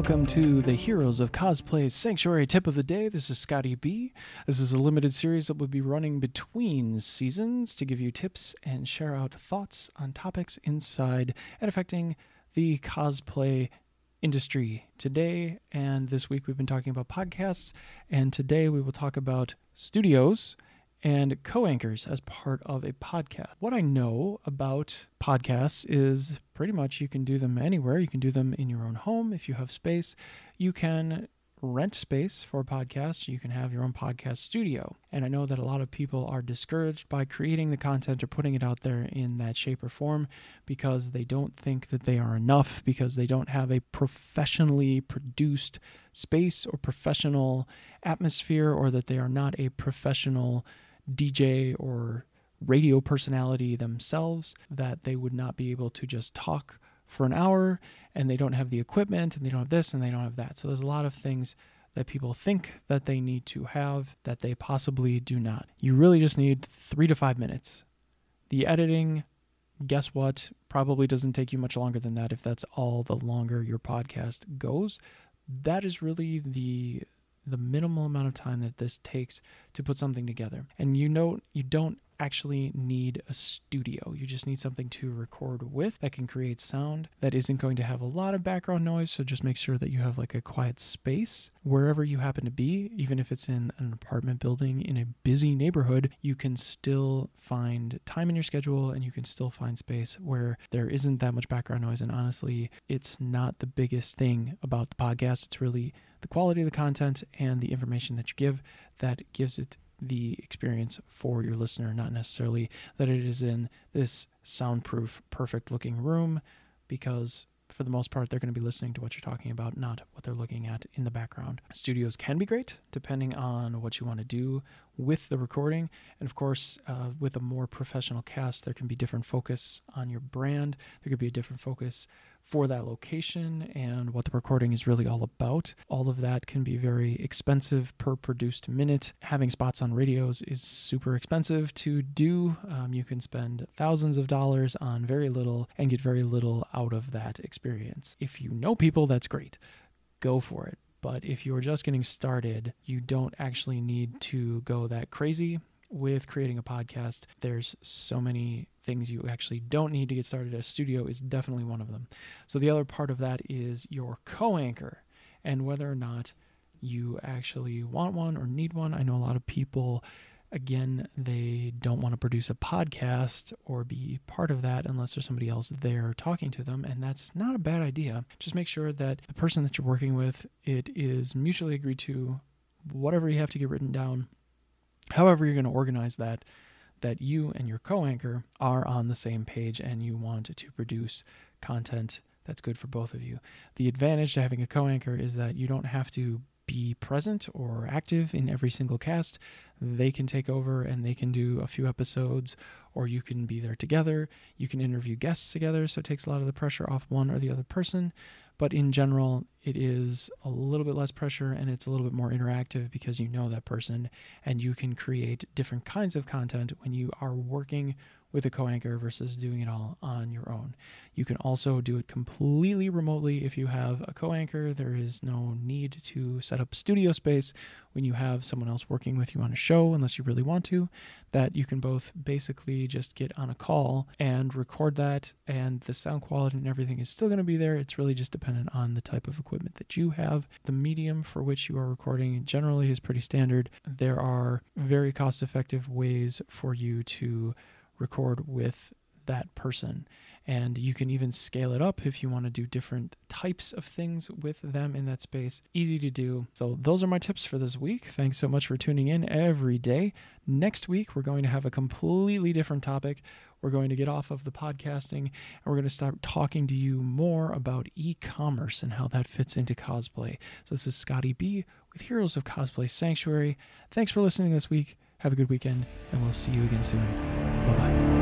welcome to the Heroes of Cosplay Sanctuary tip of the day. This is Scotty B. This is a limited series that will be running between seasons to give you tips and share out thoughts on topics inside and affecting the cosplay industry. Today and this week, we've been talking about podcasts, and today we will talk about studios and co anchors as part of a podcast. What I know about podcasts is pretty much you can do them anywhere. You can do them in your own home if you have space. You can rent space for a podcast. You can have your own podcast studio. And I know that a lot of people are discouraged by creating the content or putting it out there in that shape or form because they don't think that they are enough, because they don't have a professionally produced space or professional atmosphere, or that they are not a professional DJ or radio personality themselves, that they would not be able to just talk for an hour and they don't have the equipment and they don't have this and they don't have that. So there's a lot of things that people think that they need to have that they possibly do not. You really just need three to five minutes. The editing, guess what, probably doesn't take you much longer than that if that's all the longer your podcast goes. That is really the the minimal amount of time that this takes to put something together. And you know you don't actually need a studio. You just need something to record with that can create sound that isn't going to have a lot of background noise. So just make sure that you have like a quiet space wherever you happen to be, even if it's in an apartment building in a busy neighborhood, you can still find time in your schedule and you can still find space where there isn't that much background noise. And honestly, it's not the biggest thing about the podcast. It's really the quality of the content and the information that you give that gives it the experience for your listener, not necessarily that it is in this soundproof, perfect looking room, because for the most part, they're going to be listening to what you're talking about, not what they're looking at in the background. Studios can be great depending on what you want to do with the recording. And of course, uh, with a more professional cast, there can be different focus on your brand. There could be a different focus for that location and what the recording is really all about. All of that can be very expensive per produced minute. Having spots on radios is super expensive to do. Um, you can spend thousands of dollars on very little and get very little out of that experience. If you know people, that's great. Go for it. But if you're just getting started, you don't actually need to go that crazy with creating a podcast. There's so many things you actually don't need to get started. A studio is definitely one of them. So the other part of that is your co anchor and whether or not you actually want one or need one. I know a lot of people, again, they don't want to produce a podcast or be part of that unless there's somebody else there talking to them. And that's not a bad idea. Just make sure that the person that you're working with, it is mutually agreed to, whatever you have to get written down, however you're going to organize that that you and your co anchor are on the same page and you want to produce content that's good for both of you. The advantage to having a co anchor is that you don't have to be present or active in every single cast. They can take over and they can do a few episodes, or you can be there together. You can interview guests together, so it takes a lot of the pressure off one or the other person. But in general, it is a little bit less pressure and it's a little bit more interactive because you know that person and you can create different kinds of content when you are working with a co anchor versus doing it all on your own. You can also do it completely remotely if you have a co anchor. There is no need to set up studio space when you have someone else working with you on a show, unless you really want to. That you can both basically just get on a call and record that, and the sound quality and everything is still going to be there. It's really just dependent on the type of equipment that you have. The medium for which you are recording generally is pretty standard. There are very cost effective ways for you to record with that person. And you can even scale it up if you want to do different types of things with them in that space. Easy to do. So, those are my tips for this week. Thanks so much for tuning in every day. Next week, we're going to have a completely different topic. We're going to get off of the podcasting and we're going to start talking to you more about e commerce and how that fits into cosplay. So, this is Scotty B with Heroes of Cosplay Sanctuary. Thanks for listening this week. Have a good weekend, and we'll see you again soon. は。